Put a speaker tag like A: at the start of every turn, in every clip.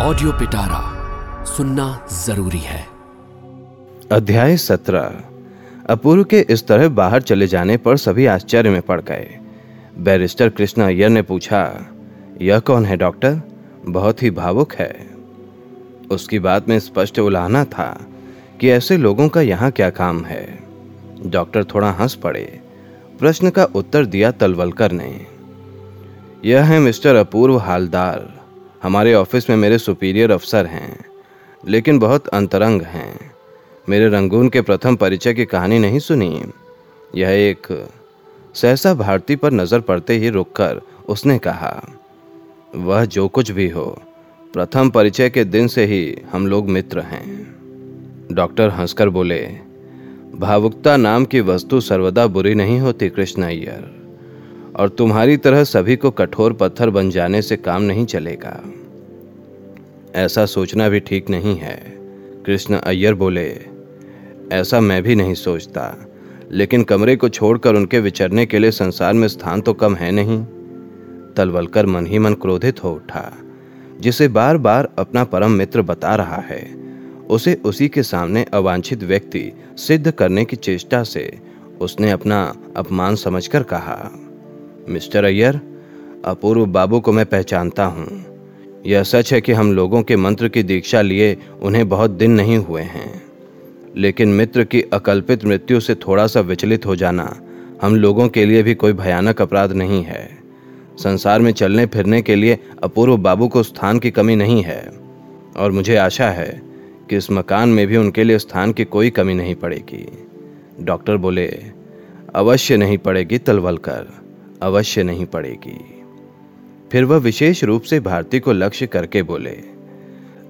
A: Audio पिटारा सुनना ज़रूरी है।
B: अध्याय सत्रह। अपूर्व के इस तरह बाहर चले जाने पर सभी आश्चर्य में पड़ गए। बैरिस्टर कृष्ण अय्यर ने पूछा, यह कौन है, डॉक्टर? बहुत ही भावुक है। उसकी बात में स्पष्ट उलाहना था कि ऐसे लोगों का यहाँ क्या काम है। डॉक्टर थोड़ा हंस पड़े। प्रश्न का उत्तर दिया तलवलकर ने, यह है मिस्टर अपूर्व हालदार। हमारे ऑफ़िस में मेरे सुपीरियर अफसर हैं, लेकिन बहुत अंतरंग हैं। मेरे रंगून के प्रथम परिचय की कहानी नहीं सुनी। यह एक सहसा भारती पर नज़र पड़ते ही रुककर उसने कहा, वह जो कुछ भी हो, प्रथम परिचय के दिन से ही हम लोग मित्र हैं। डॉक्टर हंसकर बोले, भावुकता नाम की वस्तु सर्वदा बुरी नहीं होती, कृष्ण अय्यर। और तुम्हारी तरह सभी को कठोर पत्थर बन जाने से काम नहीं चलेगा। ऐसा सोचना भी ठीक नहीं है। कृष्ण अय्यर बोले, ऐसा मैं भी नहीं सोचता। लेकिन कमरे को छोड़कर उनके विचरने के लिए संसार में स्थान तो कम है नहीं। तलवलकर मन ही मन क्रोधित हो उठा। जिसे बार बार अपना परम मित्र बता रहा है, उसे उसी के सामने अवांछित व्यक्ति सिद्ध करने की चेष्टा से उसने अपना अपमान समझकर कहा। मिस्टर अय्यर, अपूर्व बाबू को मैं पहचानता हूँ। यह सच है कि हम लोगों के मंत्र की दीक्षा लिए उन्हें बहुत दिन नहीं हुए हैं। लेकिन मित्र की अकल्पित मृत्यु से थोड़ा सा विचलित हो जाना हम लोगों के लिए भी कोई भयानक अपराध नहीं है। संसार में चलने फिरने के लिए अपूर्व बाबू को स्थान की कमी नहीं है। और मुझे आशा है कि इस मकान में भी उनके लिए स्थान की कोई कमी नहीं पड़ेगी। डॉक्टर बोले, अवश्य नहीं पड़ेगी तलवलकर। अवश्य नहीं पड़ेगी। फिर वह विशेष रूप से भारती को लक्ष्य करके बोले,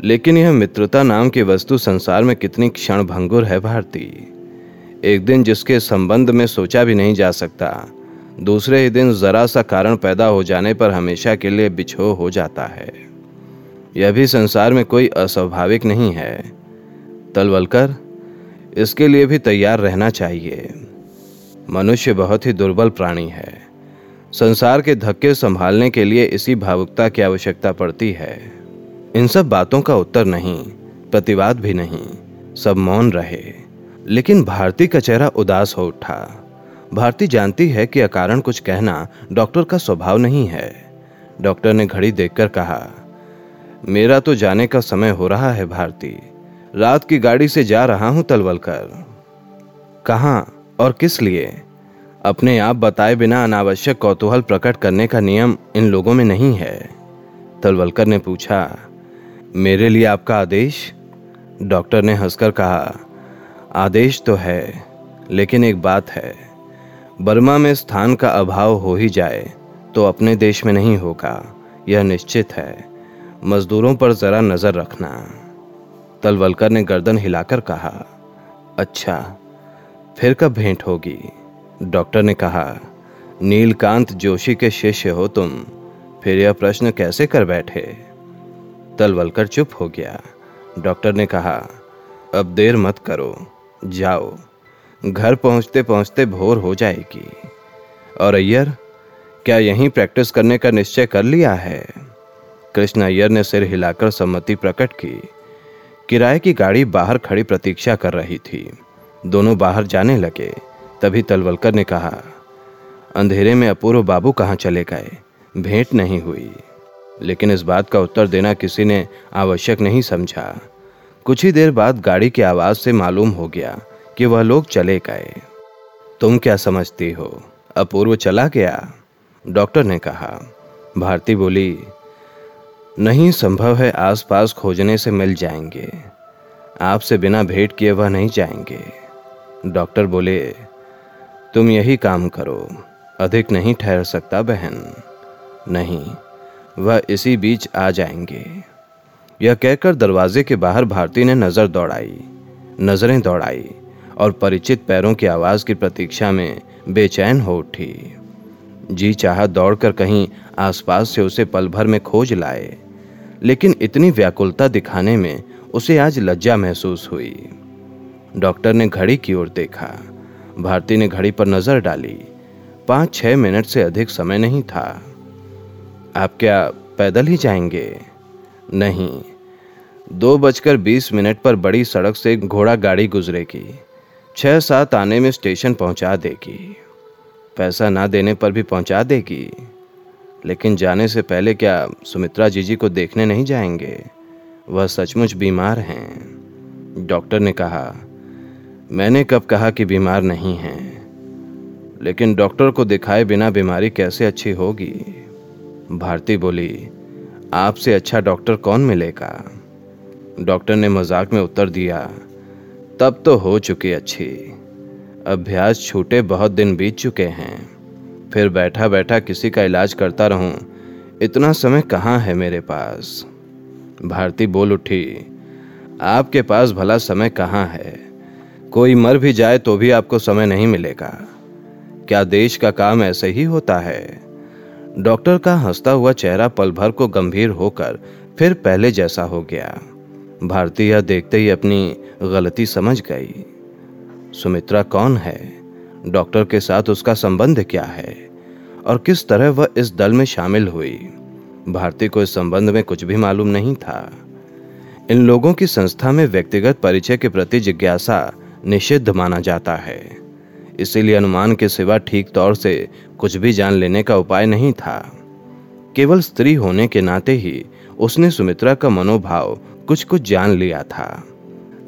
B: लेकिन यह मित्रता नाम की वस्तु संसार में कितनी क्षण भंगुर है भारती। एक दिन जिसके संबंध में सोचा भी नहीं जा सकता, दूसरे ही दिन जरा सा कारण पैदा हो जाने पर हमेशा के लिए बिछो हो जाता है। यह भी संसार में कोई अस्वाभाविक नहीं है। तलवलकर, इसके लिए भी तैयार रहना चाहिए। मनुष्य बहुत ही दुर्बल प्राणी है। संसार के धक्के संभालने के लिए इसी भावुकता की आवश्यकता पड़ती है। इन सब बातों का उत्तर नहीं, प्रतिवाद भी नहीं, सब मौन रहे। लेकिन भारती का चेहरा उदास हो उठा। भारती जानती है कि अकारण कुछ कहना डॉक्टर का स्वभाव नहीं है। डॉक्टर ने घड़ी देखकर कहा, मेरा तो जाने का समय हो रहा है, भारती। रात की गाड़ी से जा रहा हूँ तलवल कर कहा और किस लिए? अपने आप बताए बिना अनावश्यक कौतूहल प्रकट करने का नियम इन लोगों में नहीं है। तलवलकर ने पूछा, मेरे लिए आपका आदेश? डॉक्टर ने हंसकर कहा, आदेश तो है, लेकिन एक बात है। बर्मा में स्थान का अभाव हो ही जाए तो अपने देश में नहीं होगा। यह निश्चित है। मजदूरों पर जरा नज़र रखना। तलवलकर ने गर्दन हिलाकर कहा अच्छा फिर कब भेंट होगी? डॉक्टर ने कहा, नीलकांत जोशी के शिष्य हो तुम। फिर यह प्रश्न कैसे कर बैठे? तलवलकर चुप हो गया। डॉक्टर ने कहा, अब देर मत करो, जाओ। घर पहुँचते पहुँचते भोर हो जाएगी। और अय्यर, क्या यहीं प्रैक्टिस करने का निश्चय कर लिया है? कृष्ण अय्यर ने सिर हिलाकर सम्मति प्रकट की। किराए की गाड़ी बाहर खड़ी प्रतीक्षा कर रही थी। दोनों बाहर जाने लगे। तभी तलवलकर ने कहा, अंधेरे में अपूर्व बाबू कहाँ चले गए? भेंट नहीं हुई। लेकिन इस बात का उत्तर देना किसी ने आवश्यक नहीं समझा। कुछ ही देर बाद गाड़ी की आवाज़ से मालूम हो गया कि वह लोग चले गए। तुम क्या समझती हो? अपूर्व चला गया? डॉक्टर ने कहा। भारती बोली, नहीं संभव है आसपास खोजने से मिल जाएँगे। आपसे बिना भेंट किए वह नहीं जाएँगे। डॉक्टर बोले तुम यही काम करो। अधिक नहीं ठहर सकता बहन। नहीं, वह इसी बीच आ जाएँगे। यह कहकर दरवाजे के बाहर भारती ने नज़र दौड़ाई। नज़रें दौड़ाई और परिचित पैरों की आवाज़ की प्रतीक्षा में बेचैन हो उठी। जी चाह दौड़कर कहीं आसपास से उसे पल भर में खोज लाए, लेकिन इतनी व्याकुलता दिखाने में उसे आज लज्जा महसूस हुई। डॉक्टर ने घड़ी की ओर देखा। भारती ने घड़ी पर नज़र डाली। पाँच, छह मिनट से अधिक समय नहीं था। आप क्या पैदल ही जाएँगे? नहीं। दो बजकर बीस मिनट पर बड़ी सड़क से घोड़ा गाड़ी गुजरेगी। छह, सात आने में स्टेशन पहुँचा देगी। पैसा ना देने पर भी पहुँचा देगी। लेकिन जाने से पहले क्या सुमित्रा जीजी को देखने नहीं जाएँगे? वह सचमुच बीमार हैं। डॉक्टर ने कहा मैंने कब कहा कि बीमार नहीं हैं? लेकिन डॉक्टर को दिखाए बिना बीमारी कैसे अच्छी होगी? भारती बोली, आपसे अच्छा डॉक्टर कौन मिलेगा? डॉक्टर ने मज़ाक में उत्तर दिया, तब तो हो चुकी अच्छी। अभ्यास छूटे बहुत दिन बीत चुके हैं। फिर बैठा बैठा किसी का इलाज करता रहूँ। इतना समय कहाँ है मेरे पास? भारती बोल उठी, आपके पास भला समय कहाँ है? कोई मर भी जाए तो भी आपको समय नहीं मिलेगा। क्या देश का काम ऐसे ही होता है? डॉक्टर का हंसता हुआ चेहरा पल भर को गंभीर होकर फिर पहले जैसा हो गया। भारती यह देखते ही अपनी गलती समझ गई। सुमित्रा कौन है? डॉक्टर के साथ उसका संबंध क्या है? और किस तरह वह इस दल में शामिल हुई? भारती को इस संबंध में कुछ भी मालूम नहीं था। इन लोगों की संस्था में व्यक्तिगत परिचय के प्रति जिज्ञासा निषिद्ध माना जाता है। इसीलिए अनुमान के सिवा ठीक तौर से कुछ भी जान लेने का उपाय नहीं था। केवल स्त्री होने के नाते ही उसने सुमित्रा का मनोभाव कुछ कुछ जान लिया था।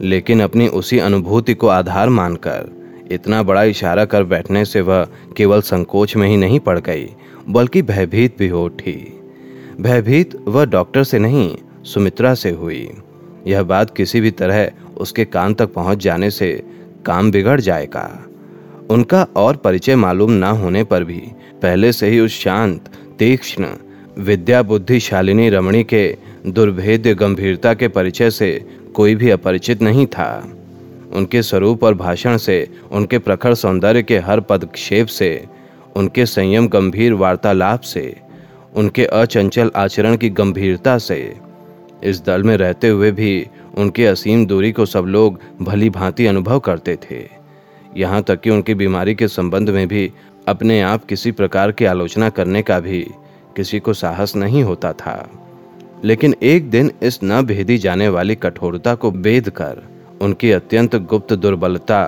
B: लेकिन अपनी उसी अनुभूति को आधार मानकर इतना बड़ा इशारा कर बैठने से वह केवल संकोच में ही नहीं पड़ गई, बल्कि भयभीत भी हो उठी। भयभीत वह डॉक्टर से नहीं, सुमित्रा से हुई। यह बात किसी भी तरह उसके कान तक पहुँच जाने से काम बिगड़ जाएगा। उनका और परिचय मालूम ना होने पर भी पहले से ही उस शांत, तीक्ष्ण विद्या बुद्धिशालिनी रमणी के दुर्भेद्य गंभीरता के परिचय से कोई भी अपरिचित नहीं था। उनके स्वरूप और भाषण से, उनके प्रखर सौंदर्य के हर पदक्षेप से, उनके संयम गंभीर वार्तालाप से, उनके अचंचल आचरण की गंभीरता से, इस दल में रहते हुए भी उनके असीम दूरी को सब लोग भली भांति अनुभव करते थे। यहाँ तक कि उनकी बीमारी के संबंध में भी अपने आप किसी प्रकार की आलोचना करने का भी किसी को साहस नहीं होता था। लेकिन एक दिन इस न भेदी जाने वाली कठोरता को बेद कर उनकी अत्यंत गुप्त दुर्बलता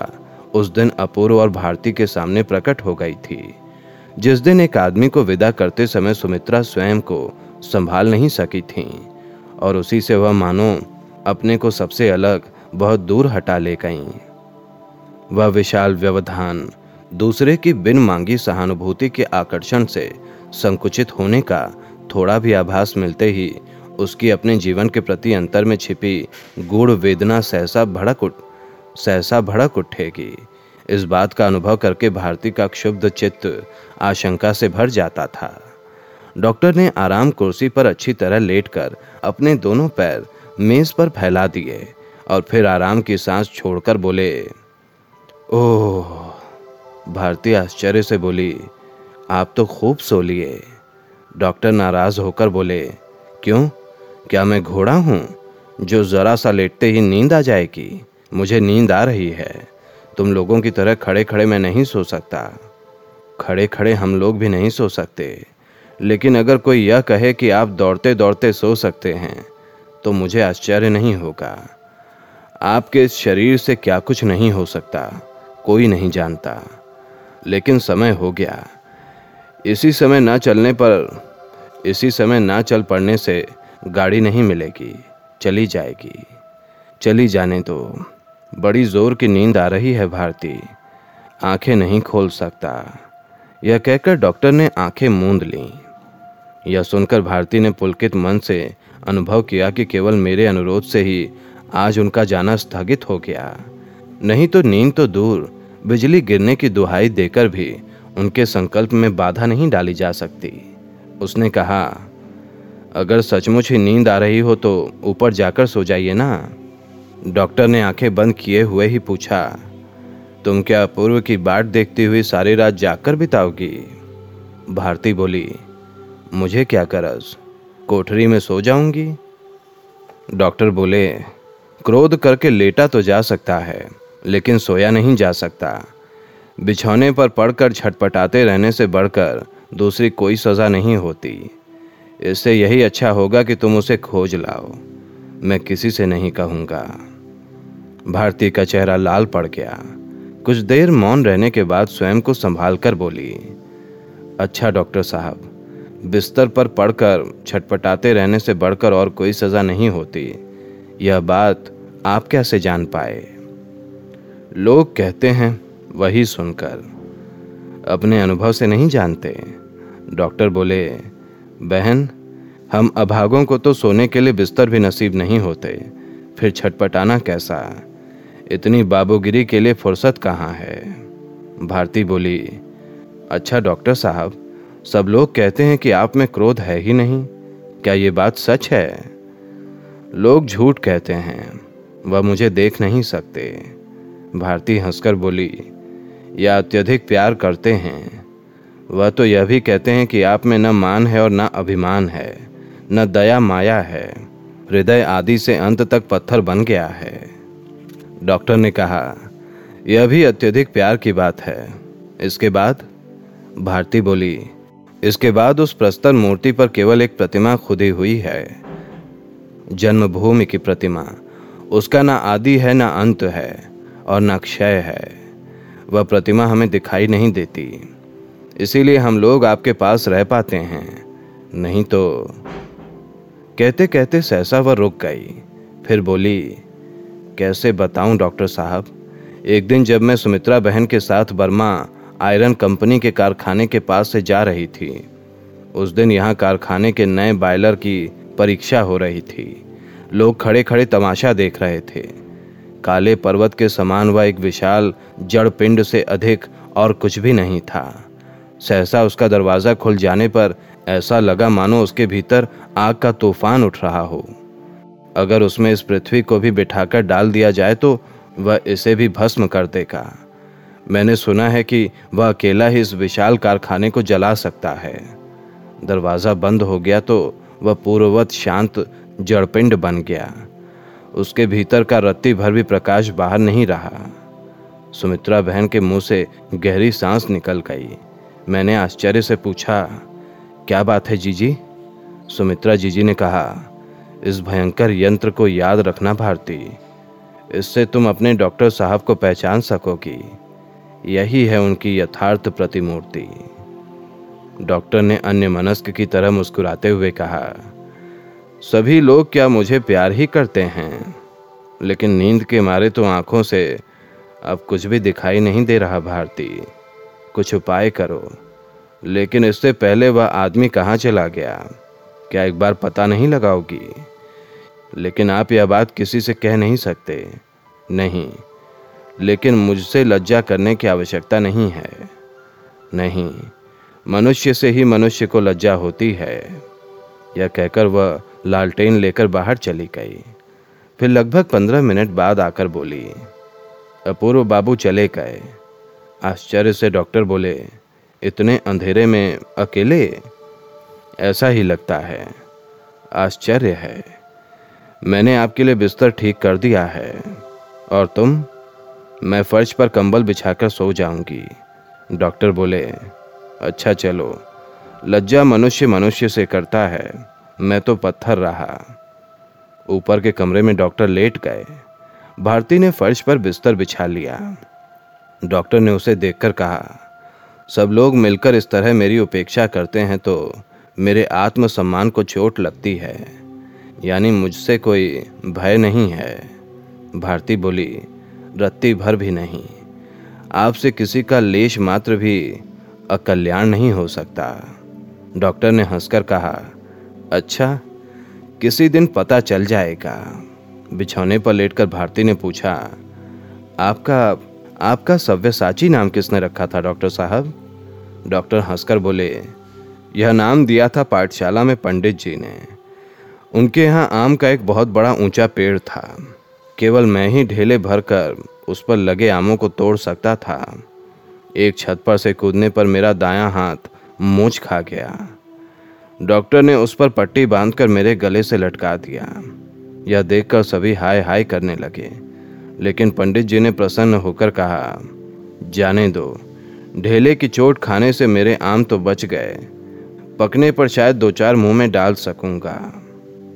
B: उस दिन अपूर्व और भारती के सामने प्रकट हो गई थी। जिस दिन एक आदमी को विदा करते समय सुमित्रा स्वयं को संभाल नहीं सकी थी, और उसी से वह मानो अपने को सबसे अलग, बहुत दूर हटा ले गई वह विशाल व्यवधान दूसरे की बिन मांगी सहानुभूति के आकर्षण से संकुचित होने का थोड़ा भी आभास मिलते ही उसकी अपने जीवन के प्रति अंतर में छिपी गूढ़ वेदना सहसा भड़क उठ, सहसा भड़क उठेगी। इस बात का अनुभव करके भारती का क्षुब्ध चित्त आशंका से भर जाता था। डॉक्टर ने आराम कुर्सी पर अच्छी तरह लेटकर अपने दोनों पैर मेज पर फैला दिए और फिर आराम की सांस छोड़कर बोले, ओह, भारती आश्चर्य से बोली, आप तो खूब सो लिए डॉक्टर नाराज़ होकर बोले, क्यों? क्या मैं घोड़ा हूँ जो जरा सा लेटते ही नींद आ जाएगी? मुझे नींद आ रही है। तुम लोगों की तरह खड़े खड़े मैं नहीं सो सकता। खड़े खड़े हम लोग भी नहीं सो सकते। लेकिन अगर कोई यह कहे कि आप दौड़ते दौड़ते सो सकते हैं तो मुझे आश्चर्य नहीं होगा। आपके इस शरीर से क्या कुछ नहीं हो सकता, कोई नहीं जानता। लेकिन समय हो गया। इसी समय ना चलने पर, इसी समय ना चल पड़ने से गाड़ी नहीं मिलेगी, चली जाएगी। चली जाने तो बड़ी ज़ोर की नींद आ रही है भारती। आँखें नहीं खोल सकता। यह कहकर डॉक्टर ने आँखें मूंद लीं। यह सुनकर भारती ने पुलकित मन से अनुभव किया कि केवल मेरे अनुरोध से ही आज उनका जाना स्थगित हो गया। नहीं तो नींद तो दूर, बिजली गिरने की दुहाई देकर भी उनके संकल्प में बाधा नहीं डाली जा सकती। उसने कहा, अगर सचमुच ही नींद आ रही हो तो ऊपर जाकर सो जाइए ना। डॉक्टर ने आँखें बंद किए हुए ही पूछा, तुम क्या पूर्व की बाट देखती हुई सारी रात जाकर बिताओगी? भारती बोली, मुझे क्या करज कोठरी में सो जाऊँगी। डॉक्टर बोले, क्रोध करके लेटा तो जा सकता है, लेकिन सोया नहीं जा सकता। बिछौने पर पड़कर छटपटाते रहने से बढ़कर दूसरी कोई सज़ा नहीं होती। इससे यही अच्छा होगा कि तुम उसे खोज लाओ। मैं किसी से नहीं कहूँगा। भारती का चेहरा लाल पड़ गया। कुछ देर मौन रहने के बाद स्वयं को संभाल कर बोली अच्छा डॉक्टर साहब बिस्तर पर पड़कर छटपटाते रहने से बढ़कर और कोई सज़ा नहीं होती। यह बात आप कैसे जान पाए? लोग कहते हैं, वही सुनकर। अपने अनुभव से नहीं जानते। डॉक्टर बोले, बहन, हम अभागों को तो सोने के लिए बिस्तर भी नसीब नहीं होते। फिर छटपटाना कैसा? इतनी बाबूगिरी के लिए फुर्सत कहाँ है? भारती बोली अच्छा डॉक्टर साहब सब लोग कहते हैं कि आप में क्रोध है ही नहीं। क्या ये बात सच है? लोग झूठ कहते हैं, वह मुझे देख नहीं सकते। भारती हंसकर बोली, या अत्यधिक प्यार करते हैं। वह तो यह भी कहते हैं कि आप में न मान है और न अभिमान है, न दया माया है। हृदय आदि से अंत तक पत्थर बन गया है। डॉक्टर ने कहा, यह भी अत्यधिक प्यार की बात है। इसके बाद? भारती बोली इसके बाद उस प्रस्तर मूर्ति पर केवल एक प्रतिमा खुदी हुई है। जन्मभूमि की प्रतिमा। उसका ना आदि है, ना अंत है और ना क्षय है। वह प्रतिमा हमें दिखाई नहीं देती। इसीलिए हम लोग आपके पास रह पाते हैं। नहीं तो कहते कहते सहसा वह रुक गई। फिर बोली, कैसे बताऊँ, डॉक्टर साहब? एक दिन जब मैं सुमित्रा बहन के साथ बर्मा आयरन कंपनी के कारखाने के पास से जा रही थी। उस दिन यहाँ कारखाने के नए बायलर की परीक्षा हो रही थी। लोग खड़े खड़े तमाशा देख रहे थे। काले पर्वत के समान वह एक विशाल जड़ पिंड से अधिक और कुछ भी नहीं था। सहसा उसका दरवाज़ा खुल जाने पर ऐसा लगा मानो उसके भीतर आग का तूफ़ान उठ रहा हो। अगर उसमें इस पृथ्वी को भी बिठाकर डाल दिया जाए तो वह इसे भी भस्म कर देगा। मैंने सुना है कि वह अकेला ही इस विशाल कारखाने को जला सकता है। दरवाज़ा बंद हो गया तो वह पूर्ववत शांत जड़पिंड बन गया। उसके भीतर का रत्ती भर भी प्रकाश बाहर नहीं रहा। सुमित्रा बहन के मुँह से गहरी सांस निकल गई। मैंने आश्चर्य से पूछा, क्या बात है जीजी? सुमित्रा जीजी ने कहा, इस भयंकर यंत्र को याद रखना भारती। इससे तुम अपने डॉक्टर साहब को पहचान सकोगी। यही है उनकी यथार्थ प्रतिमूर्ति। डॉक्टर ने अन्य मनस्क की तरह मुस्कुराते हुए कहा, सभी लोग क्या मुझे प्यार ही करते हैं? लेकिन नींद के मारे तो आँखों से अब कुछ भी दिखाई नहीं दे रहा भारती। कुछ उपाय करो। लेकिन इससे पहले वह आदमी कहाँ चला गया? क्या एक बार पता नहीं लगाओगी? लेकिन आप यह बात किसी से कह नहीं सकते। नहीं। लेकिन मुझसे लज्जा करने की आवश्यकता नहीं है। नहीं, मनुष्य से ही मनुष्य को लज्जा होती है। यह कहकर वह लालटेन लेकर बाहर चली गई। फिर लगभग पंद्रह मिनट बाद आकर बोली, अपूर्व बाबू चले गए। आश्चर्य से डॉक्टर बोले, इतने अंधेरे में अकेले? ऐसा ही लगता है। आश्चर्य है। मैंने आपके लिए बिस्तर ठीक कर दिया है। और तुम? मैं फर्श पर कंबल बिछाकर सो जाऊँगी। डॉक्टर बोले अच्छा चलो। लज्जा मनुष्य मनुष्य से करता है। मैं तो पत्थर रहा। ऊपर के कमरे में डॉक्टर लेट गए। भारती ने फर्श पर बिस्तर बिछा लिया। डॉक्टर ने उसे देखकर कहा, सब लोग मिलकर इस तरह मेरी उपेक्षा करते हैं तो मेरे आत्मसम्मान को चोट लगती है। यानी मुझसे कोई भय नहीं है। भारती बोली रत्ती भर भी नहीं। आपसे किसी का लेश मात्र भी अकल्याण नहीं हो सकता। डॉक्टर ने हंसकर कहा अच्छा किसी दिन पता चल जाएगा। बिछौने पर लेटकर भारती ने पूछा, आपका आपका सव्यसाची नाम किसने रखा था, डॉक्टर साहब? डॉक्टर हंसकर बोले, यह नाम दिया था पाठशाला में पंडित जी ने। उनके यहाँ आम का एक बहुत बड़ा ऊँचा पेड़ था। केवल मैं ही ढेले भरकर उस पर लगे आमों को तोड़ सकता था। एक छत पर से कूदने पर मेरा दायां हाथ मूछ खा गया। डॉक्टर ने उस पर पट्टी बांधकर मेरे गले से लटका दिया। यह देखकर सभी हाय हाय करने लगे। लेकिन पंडित जी ने प्रसन्न होकर कहा, जाने दो, ढेले की चोट खाने से मेरे आम तो बच गए। पकने पर शायद दो चार मुँह में डाल सकूँगा।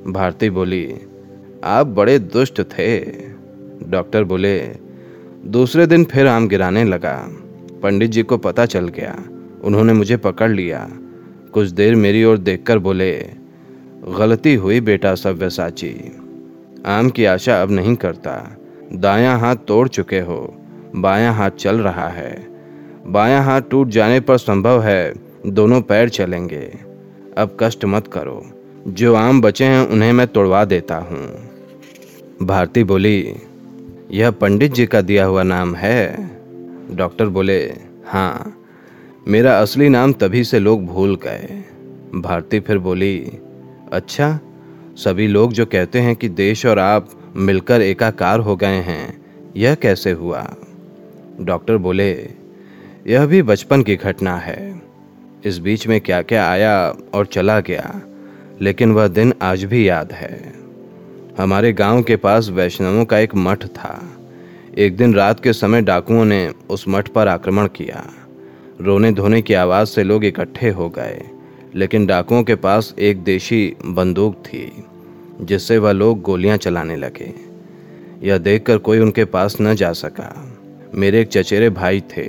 B: भारती बोली आप बड़े दुष्ट थे। डॉक्टर बोले, दूसरे दिन फिर आम गिराने लगा। पंडित जी को पता चल गया। उन्होंने मुझे पकड़ लिया। कुछ देर मेरी ओर देखकर बोले, गलती हुई बेटा सव्यसाची। आम की आशा अब नहीं करता। दायां हाथ तोड़ चुके हो। बायां हाथ चल रहा है। बायां हाथ टूट जाने पर संभव है दोनों पैर चलेंगे। अब कष्ट मत करो। जो आम बचे हैं उन्हें मैं तोड़वा देता हूँ। भारती बोली, यह पंडित जी का दिया हुआ नाम है। डॉक्टर बोले हाँ मेरा असली नाम तभी से लोग भूल गए। भारती फिर बोली अच्छा सभी लोग जो कहते हैं कि देश और आप मिलकर एकाकार हो गए हैं, यह कैसे हुआ? डॉक्टर बोले, यह भी बचपन की घटना है। इस बीच में क्या क्या आया और चला गया, लेकिन वह दिन आज भी याद है। हमारे गाँव के पास वैष्णवों का एक मठ था। एक दिन रात के समय डाकुओं ने उस मठ पर आक्रमण किया। रोने धोने की आवाज़ से लोग इकट्ठे हो गए, लेकिन डाकुओं के पास एक देशी बंदूक थी, जिससे वह लोग गोलियाँ चलाने लगे। यह देखकर कोई उनके पास न जा सका। मेरे एक चचेरे भाई थे,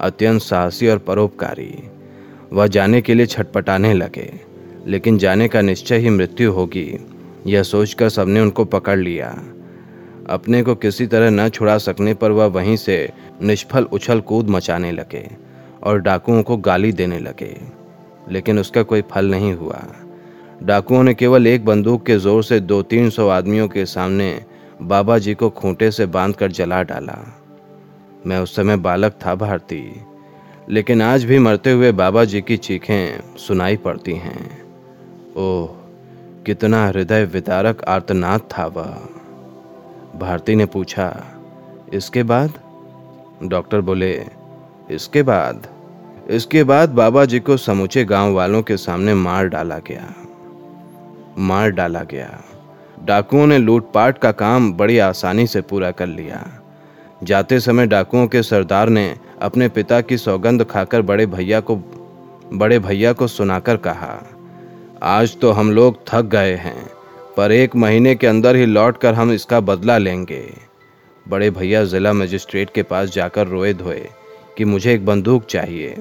B: अत्यंत साहसी और परोपकारी। वह जाने के लिए छटपटाने लगे, लेकिन जाने का निश्चय ही मृत्यु होगी। यह सोचकर सबने उनको पकड़ लिया। अपने को किसी तरह न छुड़ा सकने पर वह वहीं से निष्फल उछल कूद मचाने लगे और डाकुओं को गाली देने लगे। लेकिन उसका कोई फल नहीं हुआ। डाकुओं ने केवल एक बंदूक के ज़ोर से दो तीन सौ आदमियों के सामने बाबा जी को खूंटे से बांधकर जला डाला। मैं उस समय बालक था भारती, लेकिन आज भी मरते हुए बाबा जी की चीखें सुनाई पड़ती हैं। ओह कितना हृदय विदारक आर्तनाद था वह भारती ने पूछा, इसके बाद? डॉक्टर बोले, इसके बाद। इसके बाद बाबा जी को समूचे गाँव वालों के सामने मार डाला गया। मार डाला गया। डाकुओं ने लूटपाट का काम बड़ी आसानी से पूरा कर लिया। जाते समय डाकुओं के सरदार ने अपने पिता की सौगंध खाकर बड़े भैया को, बड़े भैया को सुनाकर कहा आज तो हम लोग थक गए हैं, पर एक महीने के अंदर ही लौट कर हम इसका बदला लेंगे। बड़े भैया जिला मजिस्ट्रेट के पास जाकर रोए धोए कि मुझे एक बंदूक चाहिए,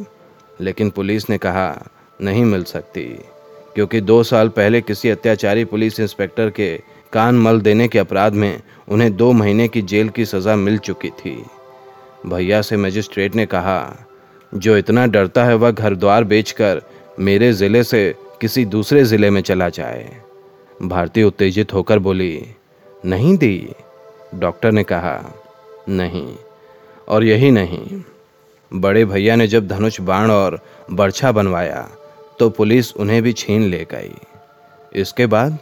B: लेकिन पुलिस ने कहा, नहीं मिल सकती, क्योंकि दो साल पहले किसी अत्याचारी पुलिस इंस्पेक्टर के कान मल देने के अपराध में उन्हें दो महीने की जेल की सज़ा मिल चुकी थी। भैया से मजिस्ट्रेट ने कहा, जो इतना डरता है वह घर द्वार बेचकर मेरे ज़िले से किसी दूसरे ज़िले में चला जाए। भारती उत्तेजित होकर बोली, नहीं दी। डॉक्टर ने कहा, नहीं, और यही नहीं। बड़े भैया ने जब धनुष बाण और बर्छा बनवाया तो पुलिस उन्हें भी छीन ले गई। इसके बाद?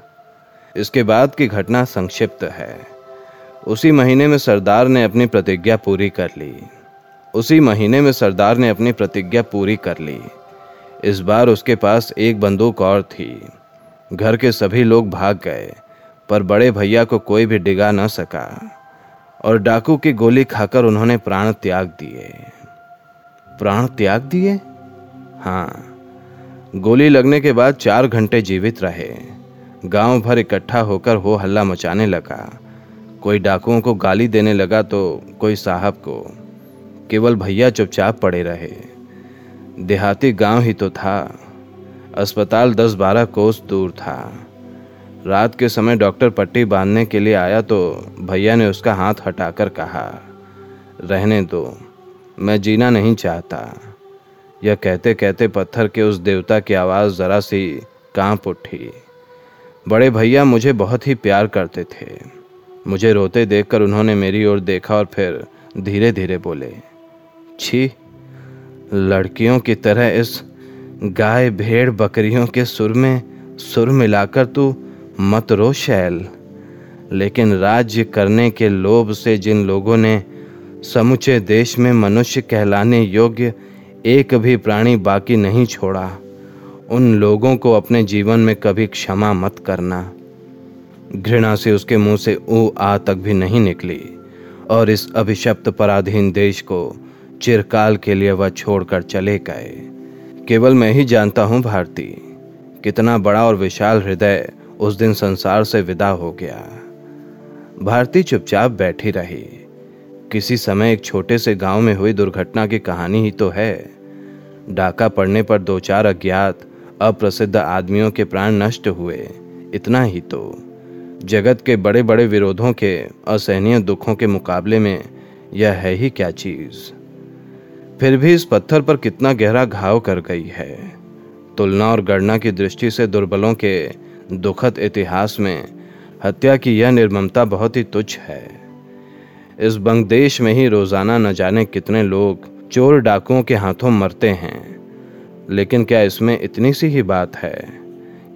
B: इसके बाद की घटना संक्षिप्त है। उसी महीने में सरदार ने अपनी प्रतिज्ञा पूरी कर ली। उसी महीने में सरदार ने अपनी प्रतिज्ञा पूरी कर ली। इस बार उसके पास एक बंदूक और थी। घर के सभी लोग भाग गए, पर बड़े भैया को कोई भी डिगा न सका, और डाकू की गोली खाकर उन्होंने प्राण त्याग दिए। प्राण त्याग दिए? हाँ। गोली लगने के बाद चार घंटे जीवित रहे। गाँव भर इकट्ठा होकर हो हल्ला मचाने लगा। कोई डाकुओं को गाली देने लगा तो कोई साहब को। केवल भैया चुपचाप पड़े रहे। देहाती गाँव ही तो था। अस्पताल दस बारह कोस दूर था। रात के समय डॉक्टर पट्टी बांधने के लिए आया तो भैया ने उसका हाथ हटाकर कहा, रहने दो, मैं जीना नहीं चाहता। यह कहते कहते पत्थर के उस देवता की आवाज़ ज़रा सी काँप उठी। बड़े भैया मुझे बहुत ही प्यार करते थे। मुझे रोते देखकर उन्होंने मेरी ओर देखा और फिर धीरे धीरे बोले, छी लड़कियों की तरह इस गाय भेड़ बकरियों के सुर में सुर मिलाकर तू मत रो शैल। लेकिन राज्य करने के लोभ से जिन लोगों ने समुचे देश में मनुष्य कहलाने योग्य एक भी प्राणी बाकी नहीं छोड़ा, उन लोगों को अपने जीवन में कभी क्षमा मत करना। घृणा से उसके मुँह से ऊ आ तक भी नहीं निकली, और इस अभिशप्त पराधीन देश को चिरकाल के लिए वह छोड़कर चले गए। केवल मैं ही जानता हूँ भारती, कितना बड़ा और विशाल हृदय उस दिन संसार से विदा हो गया। भारती चुपचाप बैठी रही। किसी समय एक छोटे से गाँव में हुई दुर्घटना की कहानी ही तो है। डाका पड़ने पर दो चार अज्ञात, अप्रसिद्ध आदमियों के प्राण नष्ट हुए। इतना ही तो। जगत के बड़े बड़े विरोधों के असहनीय दुखों के मुकाबले में यह है ही क्या चीज़। फिर भी इस पत्थर पर कितना गहरा घाव कर गई है। तुलना और गणना की दृष्टि से दुर्बलों के दुखद इतिहास में हत्या की यह निर्ममता बहुत ही तुच्छ है। इस बंगदेश में ही रोज़ाना न जाने कितने लोग चोर डाकुओं के हाथों मरते हैं। लेकिन क्या इसमें इतनी सी ही बात है?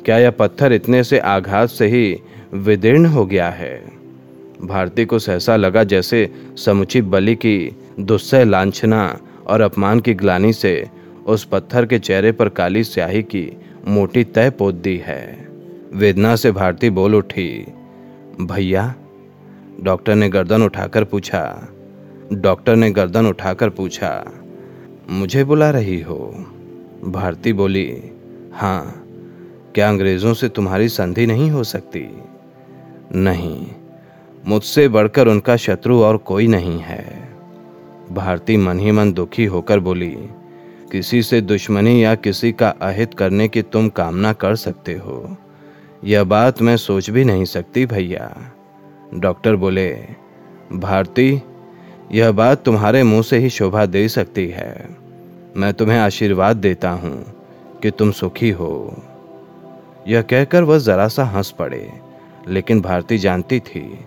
B: क्या यह पत्थर इतने से आघात से ही विदीर्ण हो गया है? भारती को सहसा लगा जैसे समुची बलि की दुस्सह लांछना और अपमान की ग्लानी से उस पत्थर के चेहरे पर काली स्याही की मोटी तय पोत दी है। वेदना से भारती बोल उठी, भैया, डॉक्टर ने गर्दन उठाकर पूछा, डॉक्टर ने गर्दन उठाकर पूछा, मुझे बुला रही हो? भारती बोली हाँ क्या अंग्रेज़ों से तुम्हारी संधि नहीं हो सकती? नहीं, मुझसे बढ़कर उनका शत्रु और कोई नहीं है। भारती मन ही मन दुखी होकर बोली, किसी से दुश्मनी या किसी का अहित करने की तुम कामना कर सकते हो। यह बात मैं सोच भी नहीं सकती भैया। डॉक्टर बोले, भारती, यह बात तुम्हारे मुँह से ही शोभा दे सकती है। मैं तुम्हें आशीर्वाद देता हूँ कि तुम सुखी हो। यह कहकर वह जरा सा हंस पड़े, लेकिन भारती जानती थी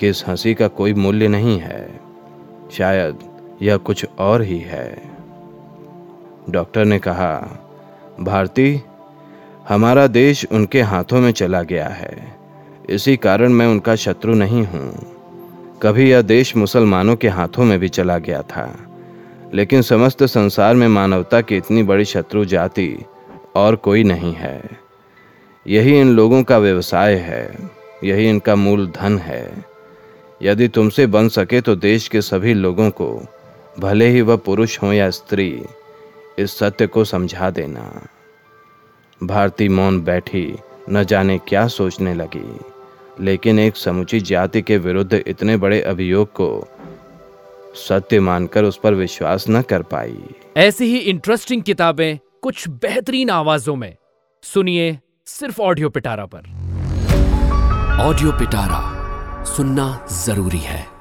B: कि इस हँसी का कोई मूल्य नहीं है। शायद यह कुछ और ही है। डॉक्टर ने कहा, भारती, हमारा देश उनके हाथों में चला गया है। इसी कारण मैं उनका शत्रु नहीं हूँ। कभी यह देश मुसलमानों के हाथों में भी चला गया था। लेकिन समस्त संसार में मानवता की इतनी बड़ी शत्रु जाति और कोई नहीं है। यही इन लोगों का व्यवसाय है। यही इनका मूल धन है। यदि तुमसे बन सके तो देश के सभी लोगों को भले ही वह पुरुष हो या स्त्री इस सत्य को समझा देना। भारती मौन बैठी न जाने क्या सोचने लगी। लेकिन एक समुची जाति के विरुद्ध इतने बड़े अभियोग को सत्य मानकर उस पर विश्वास न कर पाई।
A: ऐसी ही इंटरेस्टिंग किताबें कुछ बेहतरीन आवाजों में। सुनिए सिर्फ़ ऑडियो पिटारा पर। ऑडियो पिटारा सुनना ज़रूरी है।